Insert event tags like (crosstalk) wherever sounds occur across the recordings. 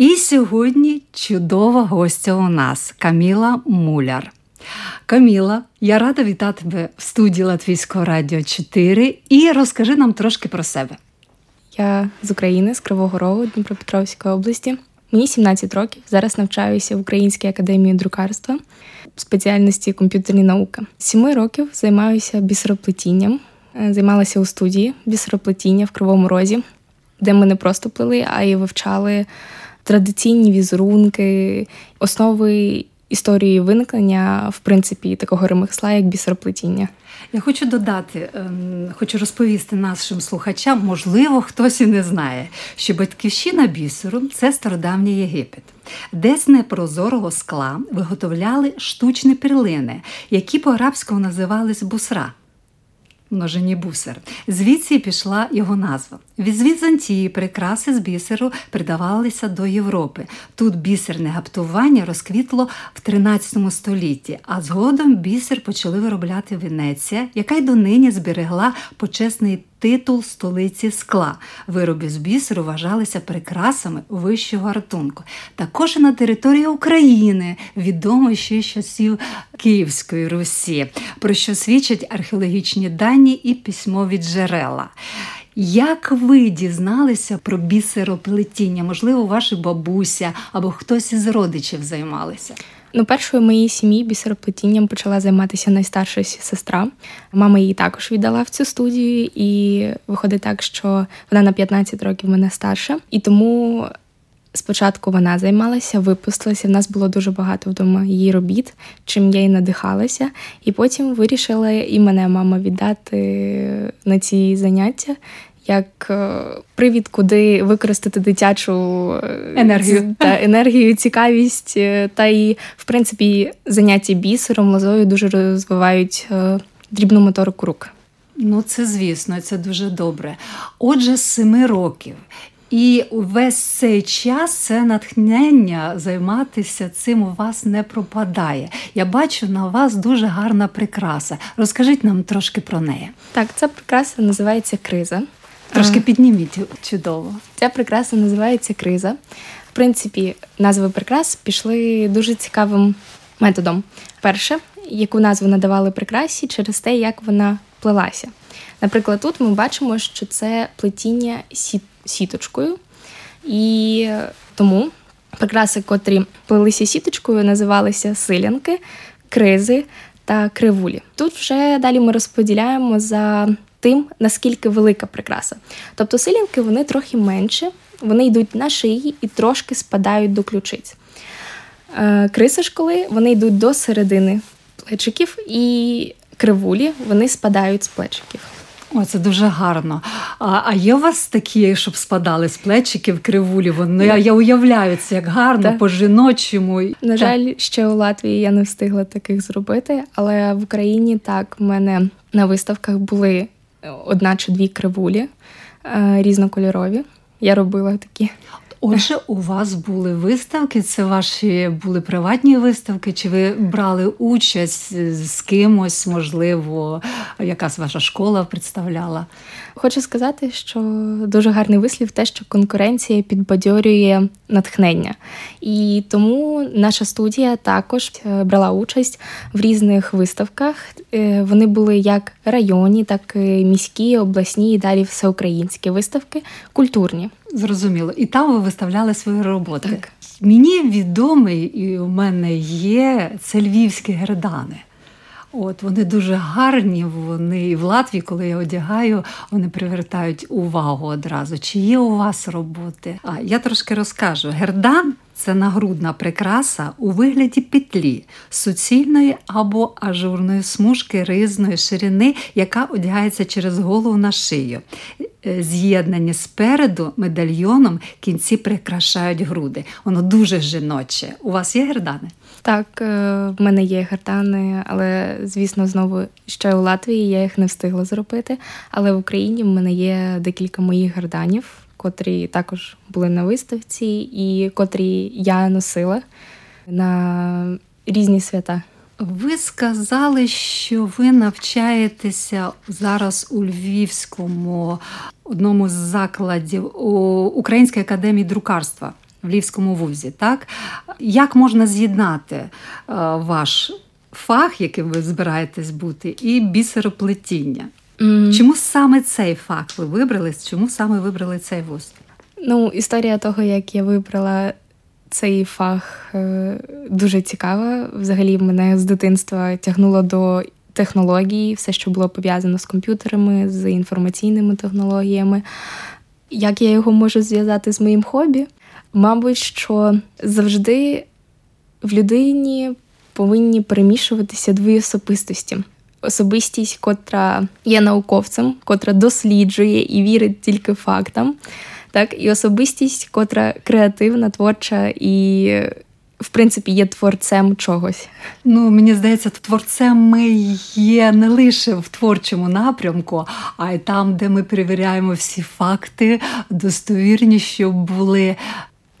І сьогодні чудова гостя у нас Каміла Муляр. Каміла, я рада вітати тебе в студії Латвійського радіо 4 і розкажи нам трошки про себе. Я з України, з Кривого Рогу, Дніпропетровської області. Мені 17 років. Зараз навчаюся в Українській академії друкарства спеціальності комп'ютерні науки. Сіми років займаюся бісероплетінням, е, займалася у студії бісероплетіння в Кривому Розі, де ми не просто плели, а й вивчали традиційні візерунки, основи історії виникнення, в принципі, такого ремесла, як бісероплетіння. Я хочу додати, ем, хочу розповісти нашим слухачам, можливо, хтось і не знає, що батьківщина бісеру це стародавній Єгипет, де з непрозорого скла виготовляли штучні перлини, які по арабському називались бусра множині бусер. Звідси пішла його назва. Від Візантії прикраси з бісеру придавалися до Європи. Тут бісерне гаптування розквітло в 13 столітті, а згодом бісер почали виробляти Венеція, яка й донині зберегла почесний титул столиці скла. Вироби з бісеру вважалися прикрасами вищого гартунку. Також і на території України відомо ще з часів Київської Русі, про що свідчать археологічні дані і письмові джерела. Як ви дізналися про бісероплетіння? Можливо, ваша бабуся або хтось із родичів займалися? Ну, першою моїй сім'ї бісероплетінням почала займатися найстарша сестра. Мама її також віддала в цю студію, і виходить так, що вона на 15 років мене старша, і тому. Спочатку вона займалася, випустилася. В нас було дуже багато вдома її робіт, чим я й надихалася, і потім вирішила і мене мама віддати на ці заняття як е, привід, куди використати дитячу е, енергію та енергію, цікавість, е, та й в принципі заняття бісером, лозою дуже розвивають дрібну моторику рук. Ну, це звісно, це дуже добре. Отже, з семи років. І весь цей час це натхнення займатися цим у вас не пропадає. Я бачу на вас дуже гарна прикраса. Розкажіть нам трошки про неї. Так, ця прикраса називається криза. Трошки підніміть чудово. Ця прикраса називається криза. В принципі, назви прикрас пішли дуже цікавим методом. Перше, яку назву надавали прикрасі через те, як вона плелася. Наприклад, тут ми бачимо, що це плетіння сіточкою, і тому прикраси, котрі плелися сіточкою, називалися силянки, кризи та кривулі. Тут вже далі ми розподіляємо за тим, наскільки велика прикраса. Тобто силінки вони трохи менше, вони йдуть на шиї і трошки спадають до ключиць. Е, криси ж коли вони йдуть до середини плечиків, і кривулі вони спадають з плечиків. О, це дуже гарно. А а є у вас такі, щоб спадали з плечиків кривулі? Вони я, я уявляю це як гарно, по-жіночому. На жаль, ще у Латвії я не встигла таких зробити, але в Україні так в мене на виставках були одна чи дві кривулі е, різнокольорові. Я робила такі. Отже, у вас були виставки, це ваші були приватні виставки, чи ви брали участь з кимось, можливо, якась ваша школа представляла? Хочу сказати, що дуже гарний вислів те, що конкуренція підбадьорює натхнення. І тому наша студія також е, брала участь в різних виставках. Е, вони були як районні, так і міські, обласні і далі всеукраїнські виставки, культурні. Зрозуміло. І там ви виставляли свої роботи. Так. Мені відомий, і у мене є це львівські гердани. От вони дуже гарні. Вони і в Латвії, коли я одягаю, вони привертають увагу одразу. Чи є у вас роботи? А я трошки розкажу. Гердан це нагрудна прикраса у вигляді петлі, суцільної або ажурної смужки ризної ширини, яка одягається через голову на шию. Е, з'єднані спереду медальйоном кінці прикрашають груди. Воно дуже жіноче. У вас є гердани? Так, е, в мене є гертани, але звісно, знову ще у Латвії я їх не встигла зробити. Але в Україні в мене є декілька моїх герданів, котрі також були на виставці, і котрі я носила на різні свята. Ви сказали, що ви навчаєтеся зараз у Львівському одному з закладів у Українській академії друкарства в Львівському вузі. Так як можна з'єднати е, ваш фах, яким ви збираєтесь бути, і бісероплетіння? Mm. Чому саме цей фах ви вибрали? Чому саме вибрали цей вуз? Ну, історія того, як я вибрала цей фах, е, дуже цікава. Взагалі, мене з дитинства тягнуло до технологій, все, що було пов'язано з комп'ютерами, з інформаційними технологіями. Як я його можу зв'язати з моїм хобі? Мабуть, що завжди в людині повинні перемішуватися дві особистості. Особистість, котра є науковцем, котра досліджує і вірить тільки фактам, так і особистість, котра креативна, творча і в принципі є творцем чогось. Ну мені здається, творцем ми є не лише в творчому напрямку, а й там, де ми перевіряємо всі факти, достовірні, щоб були.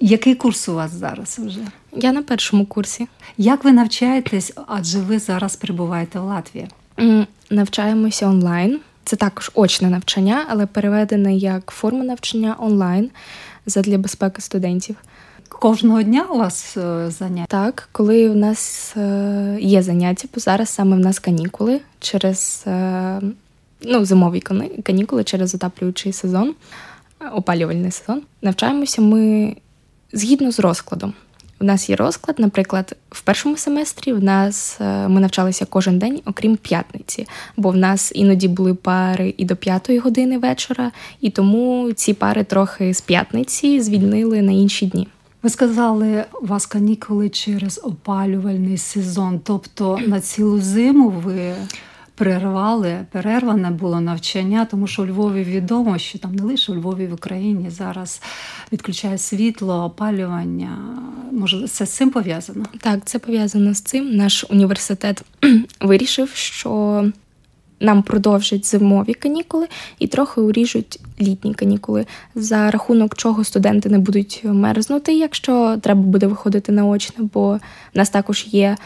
Який курс у вас зараз вже? Я на першому курсі. Як ви навчаєтесь? Адже ви зараз перебуваєте в Латвії? Навчаємося онлайн. Це також очне навчання, але переведене як форма навчання онлайн задля безпеки студентів. Кожного дня у вас е, заняття? Так, коли у нас е, є заняття, бо зараз саме в нас канікули через е, ну, зимові канікули через отаплюючий сезон, опалювальний сезон. Навчаємося ми згідно з розкладом. У нас є розклад, наприклад, в першому семестрі в нас ми навчалися кожен день, окрім п'ятниці, бо в нас іноді були пари і до п'ятої години вечора, і тому ці пари трохи з п'ятниці звільнили на інші дні. Ви сказали, у вас канікули через опалювальний сезон, тобто на цілу зиму ви перервали, перерване було навчання, тому що у Львові відомо, що там не лише у Львові в Україні зараз відключає світло, опалювання. Може, це з цим пов'язано? Так, це пов'язано з цим. Наш університет (clears throat) вирішив, що нам продовжать зимові канікули і трохи уріжуть літні канікули, за рахунок чого студенти не будуть мерзнути, якщо треба буде виходити наочно, бо в нас також є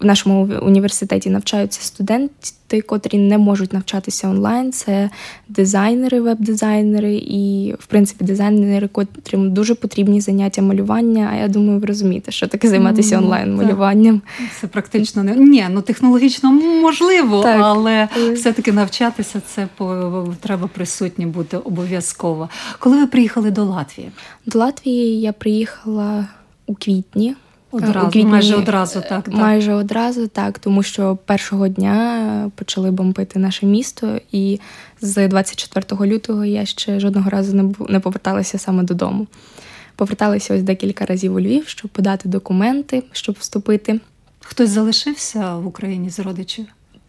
в нашому університеті навчаються студенти, котрі не можуть навчатися онлайн. Це дизайнери, веб-дизайнери і, в принципі, дизайнери, котрим дуже потрібні заняття малювання. А я думаю, ви розумієте, що таке займатися онлайн малюванням. Це практично не ні, ну технологічно можливо, так. але все-таки навчатися це по треба присутні бути обов'язково. Коли ви приїхали до Латвії? До Латвії я приїхала у квітні. Одразу, у квітні, майже одразу, так, так. Майже одразу, так, тому що першого дня почали бомбити наше місто, і з 24 лютого я ще жодного разу не не поверталася саме додому. Поверталася ось декілька разів у Львів, щоб подати документи, щоб вступити. Хтось залишився в Україні з родичів?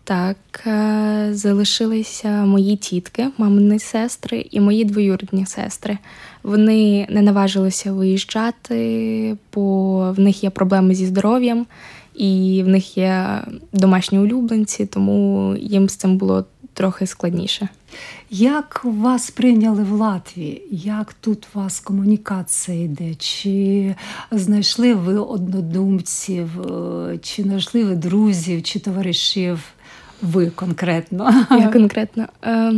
Так, е, залишилися мої тітки, мамини сестри і мої двоюрідні сестри. Вони не наважилися виїжджати, бо в них є проблеми зі здоров'ям, і в них є домашні улюбленці, тому їм з цим було трохи складніше. Як вас прийняли в Латвії? Як тут у вас комунікація йде? Чи знайшли ви однодумців, е, чи знайшли ви друзів чи товаришів? Ви конкретно? Я конкретно. Е,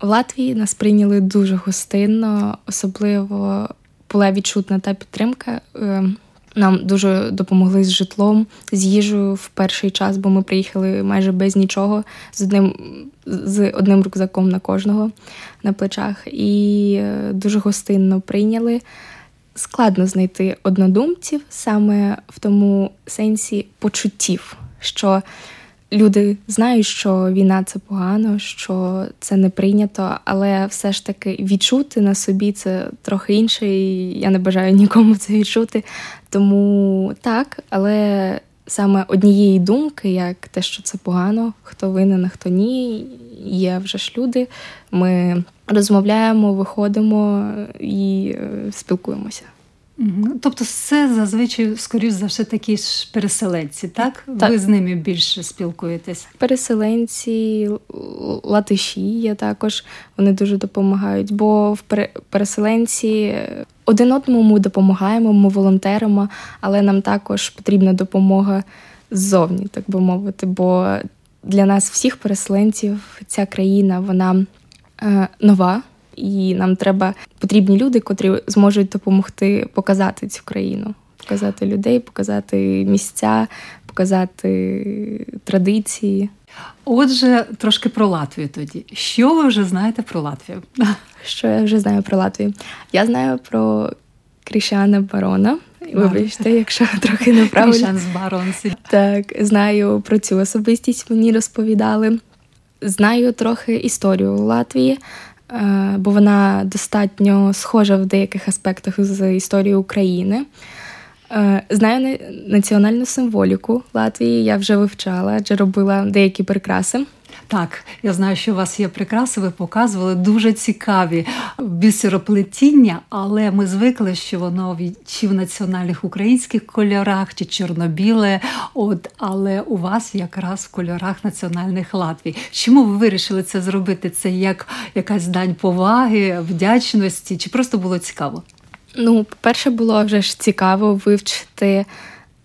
в Латвії нас прийняли дуже гостинно, особливо була відчутна та підтримка. Е, нам дуже допомогли з житлом, з їжею в перший час, бо ми приїхали майже без нічого, з одним з одним рюкзаком на кожного на плечах, і е, дуже гостинно прийняли. Складно знайти однодумців саме в тому сенсі почуттів, що люди знають, що війна це погано, що це не прийнято, але все ж таки відчути на собі це трохи інше, і я не бажаю нікому це відчути. Тому так, але саме однієї думки, як те, що це погано, хто винен, а хто ні, є вже ж люди. Ми розмовляємо, виходимо і е, спілкуємося. Тобто, це зазвичай, скоріш за все, такі ж переселенці, так? так? Ви з ними більше спілкуєтесь? Переселенці, латиші є також, вони дуже допомагають, бо в переселенці один одному ми допомагаємо, ми волонтеримо, але нам також потрібна допомога ззовні, так би мовити. Бо для нас, всіх переселенців, ця країна вона е, нова і нам треба потрібні люди, котрі зможуть допомогти показати цю країну, показати людей, показати місця, показати традиції. Отже, трошки про Латвію тоді. Що ви вже знаєте про Латвію? (laughs) Що я вже знаю про Латвію? Я знаю про Крішана Барона. Вибачте, якщо (laughs) трохи неправильно. Крішан з Баронсі. Так, знаю про цю особистість, мені розповідали. Знаю трохи історію Латвії. Е, бо вона достатньо схожа в деяких аспектах з історією України. Е, знаю національну символіку Латвії, я вже вивчала, адже робила деякі прикраси. Так, я знаю, що у вас є прикраси, ви показували дуже цікаві бісероплетіння, але ми звикли, що воно чи в національних українських кольорах, чи чорно-біле. От, але у вас якраз в кольорах національних Латвії. Чому ви вирішили це зробити? Це як якась дань поваги, вдячності, чи просто було цікаво? Ну, по-перше, було вже ж цікаво вивчити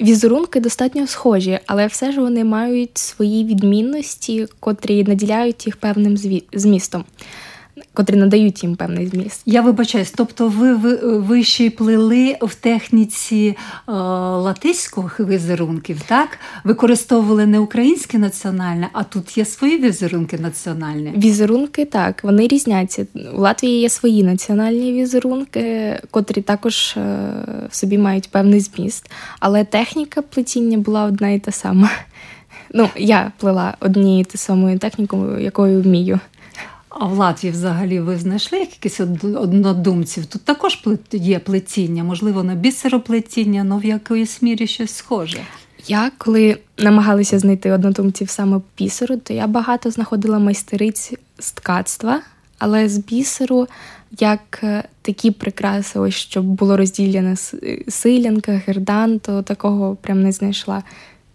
Візерунки достатньо схожі, але все ж вони мають свої відмінності, котрі наділяють їх певним змістом котрі надають їм певний зміст. Я вибачаюсь, тобто ви ви, ви ще й плели в техніці е, латиських візерунків, так? Використовували не українське національне, а тут є свої візерунки національні. Візерунки так, вони різняться. У Латвії є свої національні візерунки, котрі також е, в собі мають певний зміст, але техніка плетіння була одна і та сама. Ну, я плела однією та самою технікою, якою вмію. А в Латвії взагалі ви знайшли якихось однодумців? Тут також є плетіння, можливо, на бісероплетіння, але в якоїсь мірі щось схоже. Я коли намагалася знайти однодумців саме бісеру, то я багато знаходила майстериць з ткацтва, але з бісеру як е, такі прикраси, ось щоб було розділене силянка, гердан, то такого прям не знайшла.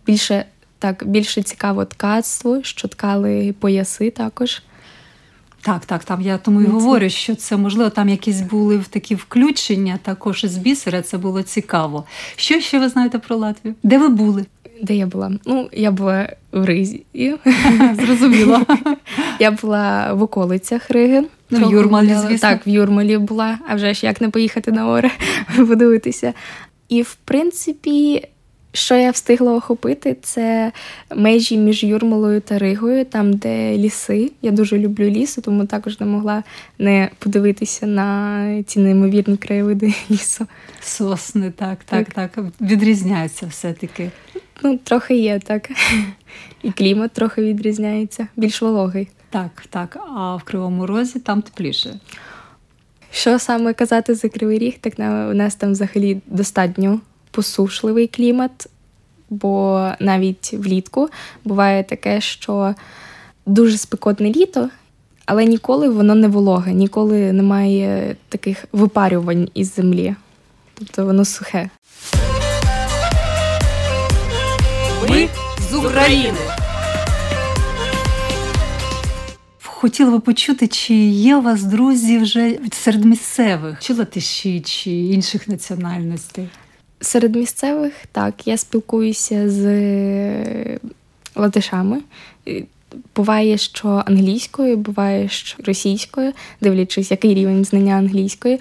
Більше так, більше цікаво ткацтво, що ткали пояси також. Так, так, там я тому і говорю, що це можливо там якісь були в такі включення, також із бісера. Це було цікаво. Що ще ви знаєте про Латвію? Де ви були? Де я була? Ну, я була в Ризі. (laughs) Зрозуміло. Я була в околицях Риги. Ну, в Юрмалі, звісно. Так, в Юрмалі була, а вже ж як не поїхати на море (laughs) подивитися. І в принципі, що я встигла охопити, це межі між Юрмалою та Ригою, там, де ліси. Я дуже люблю лісу, тому також не могла не подивитися на ці неймовірні краєвиди (laughs) лісу. Сосни, так, так, так. так. Відрізняються все-таки. Ну, трохи є, так. І клімат трохи відрізняється, більш вологий. Так, так. А в Кривому Розі там тепліше. Що саме казати за Кривий Ріг, так у нас там взагалі достатньо посушливий клімат, бо навіть влітку буває таке, що дуже спекотне літо, але ніколи воно не вологе, ніколи немає таких випарювань із землі. Тобто воно сухе. Ми з України. хотіла би почути, чи є у вас друзі вже серед місцевих, чи латиші, чи інших національностей? Серед місцевих так, я спілкуюся з латишами. Буває, що англійською, буває, що російською, дивлячись, який рівень знання англійської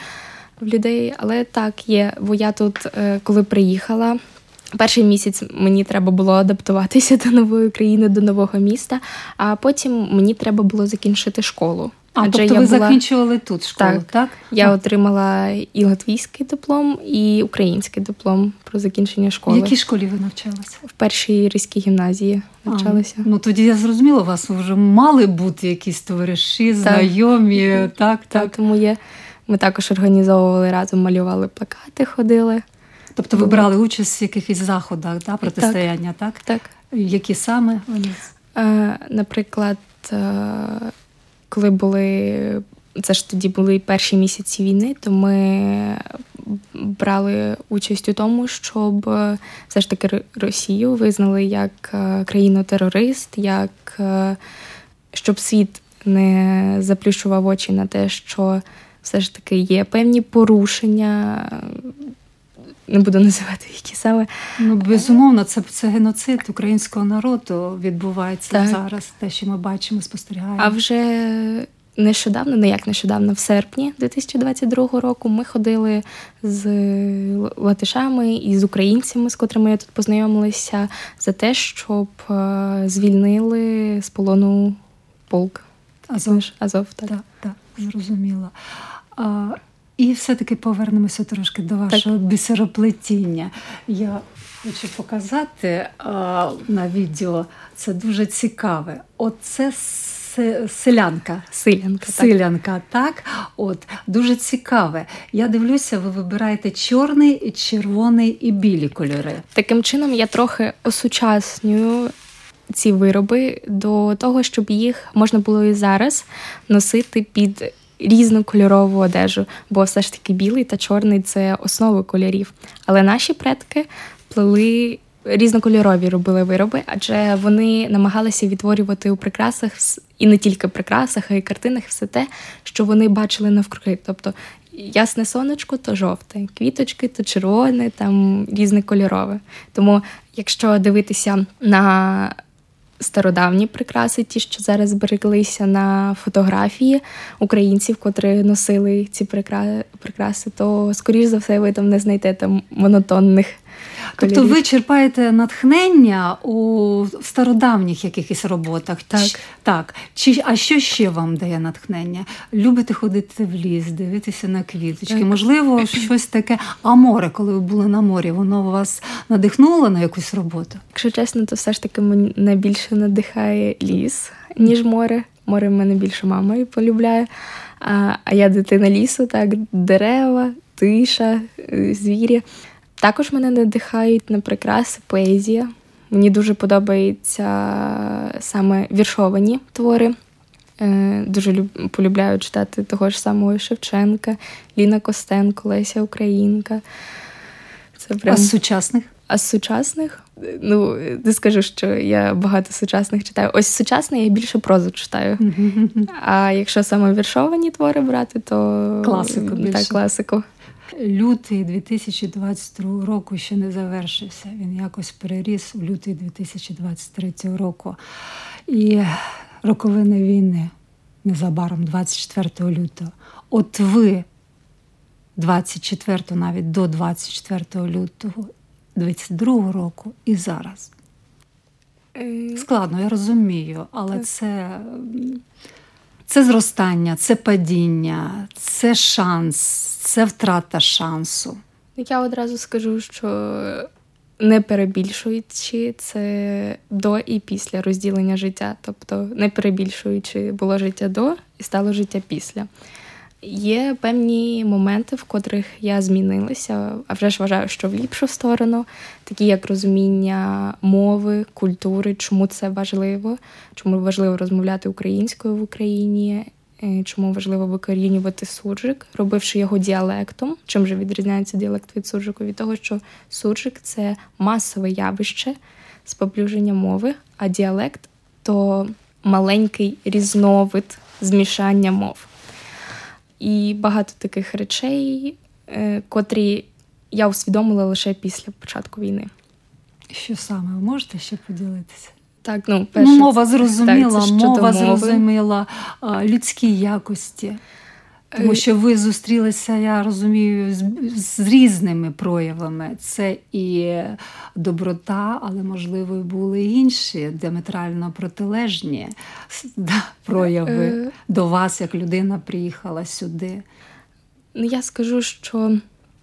в людей. Але так є, бо я тут, е, коли приїхала, перший місяць мені треба було адаптуватися (laughs) до нової країни, до нового міста, а потім мені треба було закінчити школу. А, Адже тобто ви була... закінчували тут школу, так? так? Я а. отримала і латвійський диплом, і український диплом про закінчення школи. В якій школі ви навчалися? В першій різькій гімназії навчалася. А, ну тоді я зрозуміла, у вас вже мали бути якісь товариші, знайомі. Так, так. так. Тому є. Ми також організовували разом, малювали плакати, ходили. Тобто ви брали участь в якихось заходах да, протистояння, так? Так. Які саме вони? Е, Наприклад, е, коли були. Це ж тоді були перші місяці війни, то ми брали участь у тому, щоб е, все ж таки Росію визнали як е, країну-терорист, як е, щоб світ не заплющував очі на те, що все ж таки є певні порушення. Не буду називати які саме. Ну, безумовно, це це геноцид українського народу відбувається так. зараз, те, що ми бачимо, спостерігаємо. А вже нещодавно, не як нещодавно, в серпні 2022 року ми ходили з латишами і з українцями, з котрими я тут познайомилася, за те, щоб е, звільнили з полону полк. Азов, Азов так. так, так, зрозуміло. А, І все-таки повернемося трошки до вашого так. бісероплетіння. Я хочу показати а, на відео. Це дуже цікаве. Оце селянка. Силянка. Силянка, так. так. От дуже цікаве. Я дивлюся, ви вибираєте чорний, червоний і білі кольори. Таким чином я трохи осучаснюю. Ці вироби до того, щоб їх можна було і зараз носити під різнокольорову одежу, бо все ж таки білий та чорний це основи кольорів. Але наші предки плели різнокольорові робили вироби, адже вони намагалися відтворювати у прикрасах і не тільки прикрасах, а й картинах все те, що вони бачили навкруги. Тобто ясне сонечко то жовте, квіточки то червоне, там різне кольорове. Тому, якщо дивитися на стародавні прикраси, ті, що зараз збереглися на фотографії українців, котрі носили ці прикраси, то скоріш за все ви там не знайдете монотонних Тобто ви черпаєте натхнення у стародавніх якихось роботах. Так. Ч, так. Чи, А що ще вам дає натхнення? Любите ходити в ліс, дивитися на квіточки? Так. Можливо, (clears throat) щось таке. А море, коли ви були на морі, воно вас надихнуло на якусь роботу? Якщо чесно, то все ж таки мене найбільше надихає ліс, ніж море. Море в мене більше мамою полюбляє. А а я дитина лісу, так, дерева, тиша, е, звірі. Також мене надихають на прикраси поезія. Мені дуже подобаються саме віршовані твори. Е, дуже полюбляю читати того ж самого Шевченка, Ліна Костенко, Леся Українка. Це прям... А з сучасних? А з сучасних? Ну, не скажу, що я багато сучасних читаю. Ось сучасне я більше прозу читаю. А якщо саме віршовані твори брати, то класику більше. Так, класику. Лютий 2022 року ще не завершився. Він якось переріс у лютий 2023 року. І роковини війни незабаром, 24 лютого. От ви 24 навіть до 24 лютого 22 року і зараз. Е, Складно, я розумію, але це це зростання, це падіння, це шанс, це втрата шансу. Я одразу скажу, що не перебільшуючи це до і після розділення життя. Тобто, не перебільшуючи було життя до і стало життя після. Є певні моменти, в котрих я змінилася, а вже ж вважаю, що в ліпшу сторону, такі як розуміння мови, культури, чому це важливо, чому важливо розмовляти українською в Україні, е, чому важливо викорінювати суржик, робивши його діалектом. Чим же відрізняється діалект від суржику? Від того, що суржик це масове явище споплюження мови, а діалект то маленький різновид змішання мов. І багато таких речей, е, котрі я усвідомила лише після початку війни. Що саме ви можете ще поділитися? Так, ну, перше, ну мова зрозуміла, так, це мова зрозуміла, людські якості. Тому Е, що ви зустрілися, я розумію, з, з різними проявами. Це і доброта, але, можливо, і були інші діаметрально протилежні да, прояви Е. до вас, як людина приїхала сюди. Ну, я скажу, що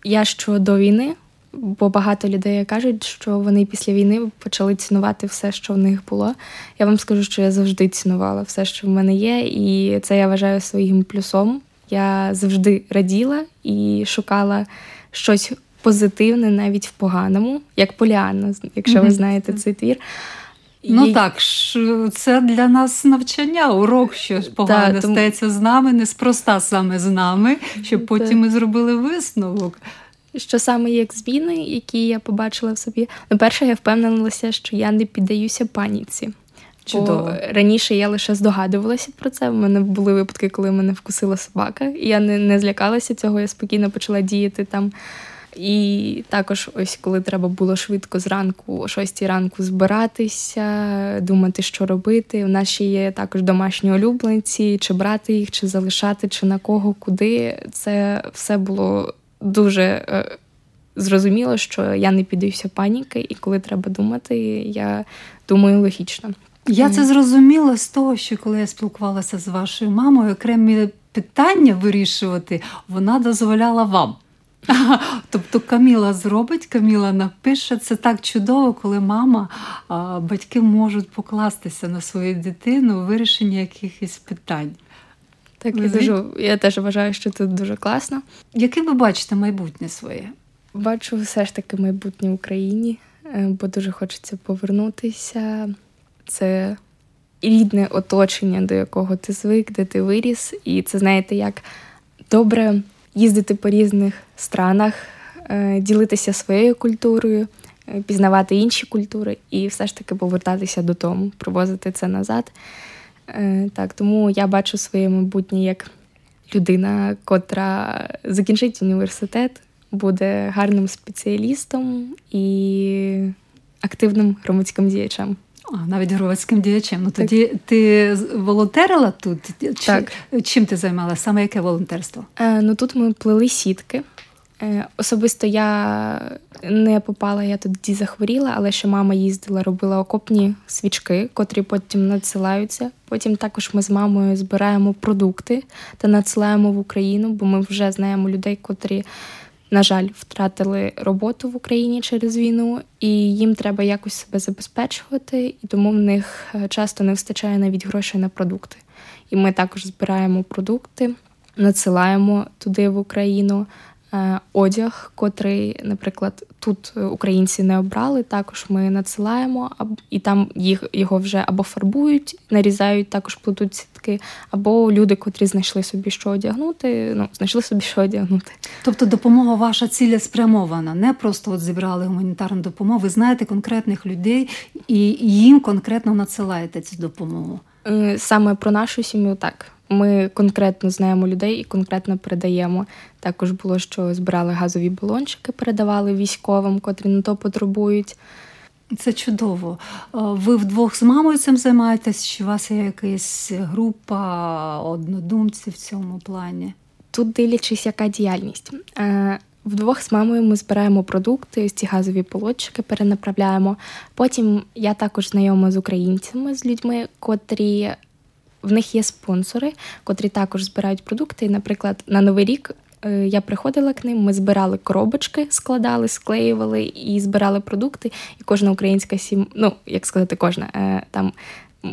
я що до війни, бо багато людей кажуть, що вони після війни почали цінувати все, що в них було. Я вам скажу, що я завжди цінувала все, що в мене є, і це я вважаю своїм плюсом. Я завжди раділа і шукала щось позитивне навіть в поганому, як Поліанна, якщо ви знаєте цей твір. Ну І- так це для нас навчання, урок, що погане Да, тому- стається з нами, неспроста саме з нами, щоб потім ми зробили висновок. що саме як зміни, які я побачила в собі. Ну, перше, я впевнилася, що я не піддаюся паніці. Чудово. Раніше я лише здогадувалася про це. У мене були випадки, коли мене вкусила собака, і я не, не злякалася цього, я спокійно почала діяти там. І також, ось коли треба було швидко зранку, о 6 ранку збиратися, думати, що робити. У нас ще є також домашні улюбленці, чи брати їх, чи залишати, чи на кого, куди. Це все було дуже е, зрозуміло, що я не піддаюся паніки, і коли треба думати, я думаю логічно. Я це зрозуміла з того, що коли я спілкувалася з вашою мамою, окремі питання вирішувати вона дозволяла вам. (laughs) Тобто Каміла зробить, Каміла напише. Це так чудово, коли мама, батьки можуть покластися на свою дитину у вирішенні якихось питань. Так, я, дуже, я теж вважаю, що це дуже класно. Яке ви бачите майбутнє своє? Бачу все ж таки майбутнє в Україні, е, бо дуже хочеться повернутися. Це рідне оточення, до якого ти звик, де ти виріс. І це знаєте, як добре їздити по різних странах, е, ділитися своєю культурою, е, пізнавати інші культури і все ж таки повертатися додому, привозити це назад. Е, Так, тому я бачу своє майбутнє як людина, котра закінчить університет, буде гарним спеціалістом і активним громадським діячем. Навіть громадським діячем. Ну тоді ти з- волонтерила тут? Чи, Так. Чим ти займалася? Саме яке волонтерство? Е, ну тут ми плели сітки. Е, особисто я не попала, я тоді захворіла, але ще мама їздила, робила окопні свічки, котрі потім надсилаються. Потім також ми з мамою збираємо продукти та надсилаємо в Україну, бо ми вже знаємо людей, котрі, на жаль, втратили роботу в Україні через війну, і їм треба якось себе забезпечувати, і тому в них е, часто не вистачає навіть грошей на продукти. І ми також збираємо продукти, надсилаємо туди в Україну. Е, Одяг, котрий, наприклад, тут е, українці не обрали, також ми надсилаємо, і там їх його вже або фарбують, нарізають, також плетуть сітки, або люди, котрі знайшли собі що одягнути, ну знайшли собі що одягнути. Тобто допомога ваша цілеспрямована, не просто от зібрали гуманітарну допомогу. Ви знаєте конкретних людей і їм конкретно надсилаєте цю допомогу. Е, Саме про нашу сім'ю так. Ми конкретно знаємо людей і конкретно передаємо. Також було, що збирали газові балончики, передавали військовим, котрі на то потребують. Це чудово. Ви вдвох з мамою цим займаєтесь? Чи у вас є якась група однодумців в цьому плані? Тут дивлячись, яка діяльність. Е, Вдвох з мамою ми збираємо продукти, ось ці газові полотчики перенаправляємо. Потім я також знайома з українцями, з людьми, котрі в них є спонсори, котрі також збирають продукти. Наприклад, на Новий рік е, я приходила к ним, ми збирали коробочки, складали, склеювали і збирали продукти. І кожна українська сім, ну як сказати, кожна е, там.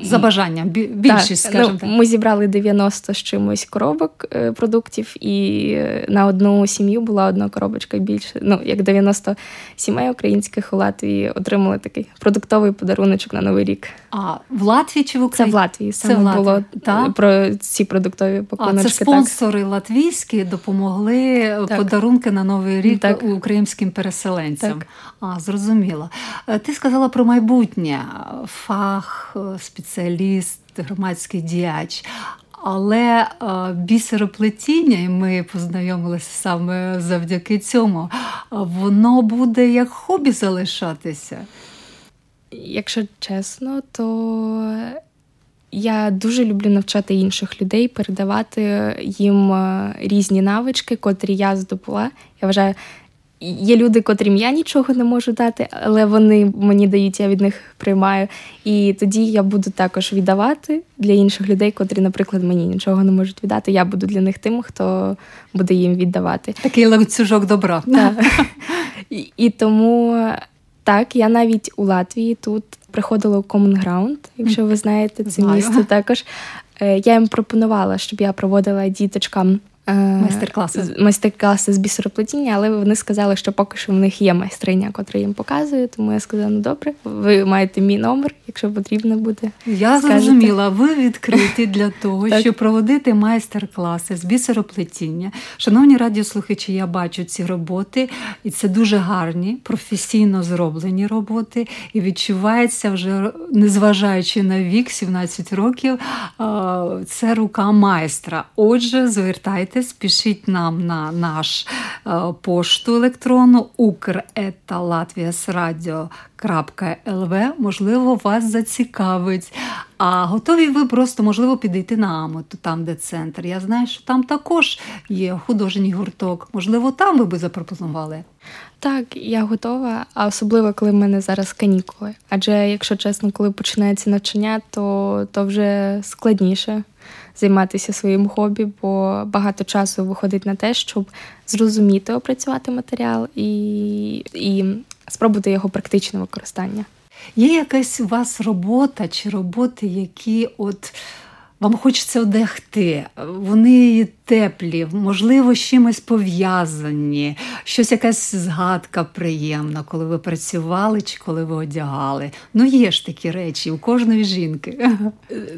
За бажанням, більшість, Так, скажімо ну, так. Ми зібрали 90 з чимось коробок е, продуктів, і е, на одну сім'ю була одна коробочка більше. Ну, як 90 сімей українських у Латвії отримали такий продуктовий подаруночок на Новий рік. А в Латвії чи в Україні? Це в Латвії Це в Латвії, було так? е, про ці продуктові А це спонсори латвійські допомогли Так. подарунки на новий рік Так. українським переселенцям. Так. А зрозуміло. Ти сказала про майбутнє фах, е, спеціаліст, громадський діяч. Але е, бісероплетіння, і ми познайомилися саме завдяки цьому, воно буде як хобі залишатися. Якщо чесно, то я дуже люблю навчати інших людей, передавати їм е, різні навички, котрі я здобула. Я вважаю, є люди, котрим я нічого не можу дати, але вони мені дають, я від них приймаю. І тоді я буду також віддавати для інших людей, котрі, наприклад, мені нічого не можуть віддати. Я буду для них тим, хто буде їм віддавати. Такий ланцюжок добра. Так. І, і тому так, я навіть у Латвії тут приходила у Common Ground, якщо ви знаєте це Знаю. місто також. Е, Я їм пропонувала, щоб я проводила діточкам Майстер-класи. з- майстер-класи з бісероплетіння, але вони сказали, що поки що в них є майстриня, котра їм показує. Тому я сказала: ну добре, ви маєте мій номер, якщо потрібно буде. Я Скажете? зрозуміла, ви відкриті для того, (laughs) щоб проводити майстер-класи з бісероплетіння. Шановні радіослухачі, я бачу ці роботи, і це дуже гарні, професійно зроблені роботи. І відчувається вже, незважаючи на вік, 17 років, це рука майстра. Отже, звертайтесь, пишіть нам на наш е, пошту електронну ukr.latviasradio.lv. Можливо, вас зацікавить. А готові ви просто, можливо, підійти на Амоту, там, де центр. Я знаю, що там також є художній гурток. Можливо, там ви би запропонували. Так, я готова, а особливо коли в мене зараз канікули. Адже, якщо чесно, коли починається навчання, то, то вже складніше займатися своїм хобі, бо багато часу виходить на те, щоб зрозуміти, опрацювати матеріал і, і спробувати його практичне використання. Є якась у вас робота чи роботи, які от вам хочеться одягти, вони теплі, можливо, з чимось пов'язані, щось якась згадка приємна, коли ви працювали чи коли ви одягали. Ну, є ж такі речі у кожної жінки. (laughs)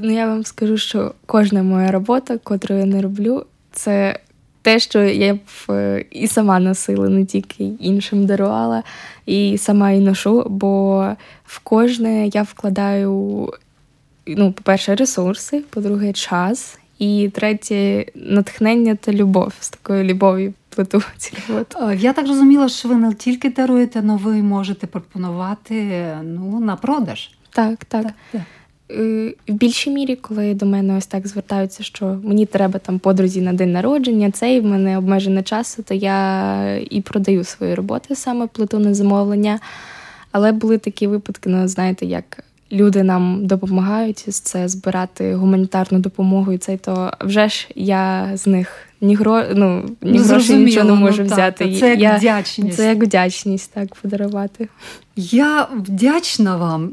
Ну, я вам скажу, що кожна моя робота, котру я не роблю, це те, що я б е, і сама носила, не тільки іншим дарувала, і сама і ношу, бо в кожне я вкладаю, ну, по-перше, ресурси, по-друге, час, і третє натхнення та любов. З такою любов'ю плету (laughs) ці роботи. Е, Я так зрозуміла, що ви не тільки даруєте, але ви можете пропонувати ну, на продаж. Так, так. так. Е, В більшій мірі, коли до мене ось так звертаються, що мені треба там подрузі на день народження, це і в мене обмежене часу, то я і продаю свої роботи саме плиту на замовлення. Але були такі випадки, ну знаєте, як люди нам допомагають з це збирати гуманітарну допомогу, і це то вже ж я з них ні гро, ну, ні Ну, грошей нічого не ну, можу так, взяти. та це як я, вдячність. Це як вдячність, так, подарувати. Я вдячна вам.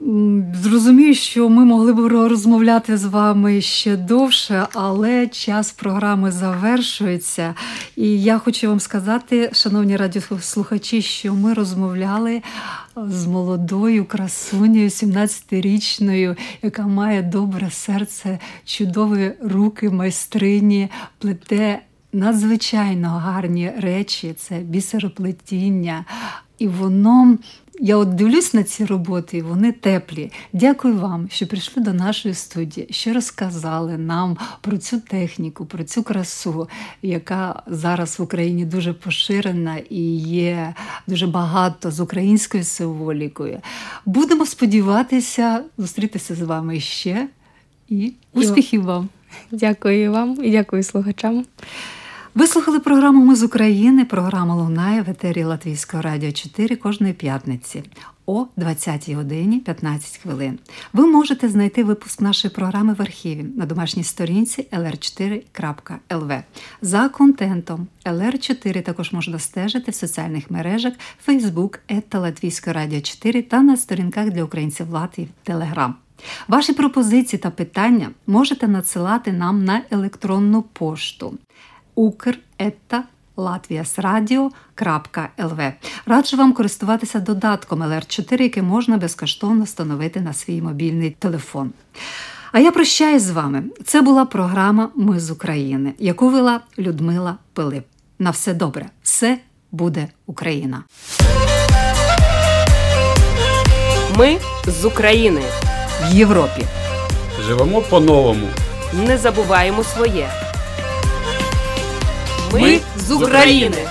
Зрозумію, що ми могли б розмовляти з вами ще довше, але час програми завершується. І я хочу вам сказати, шановні радіослухачі, що ми розмовляли з молодою красунею, 17-річною, яка має добре серце, чудові руки майстрині, плете надзвичайно гарні речі, це бісероплетіння. І воно, я от дивлюсь на ці роботи, і вони теплі. Дякую вам, що прийшли до нашої студії, що розказали нам про цю техніку, про цю красу, яка зараз в Україні дуже поширена і є дуже багато з українською символікою. Будемо сподіватися зустрітися з вами ще і успіхів вам! Дякую вам і дякую слухачам. Ви слухали програму Ми з України. Програма лунає в етері Латвійського радіо 4 кожної п'ятниці о 20 годині 15 хвилин. Ви можете знайти випуск нашої програми в архіві на домашній сторінці lr4.lv. За контентом LR4 також можна стежити в соціальних мережах Facebook та Латвійського радіо 4 та на сторінках для українців Латвії Telegram. Ваші пропозиції та питання можете надсилати нам на електронну пошту ukr.latviasradio.lv. Раджу вам користуватися додатком LR4, який можна безкоштовно встановити на свій мобільний телефон. А я прощаюсь з вами. Це була програма Ми з України, яку вела Людмила Пилип. На все добре, все буде Україна. Ми з України В Європі. Живемо по-новому. Не забуваємо своє. Ми з України.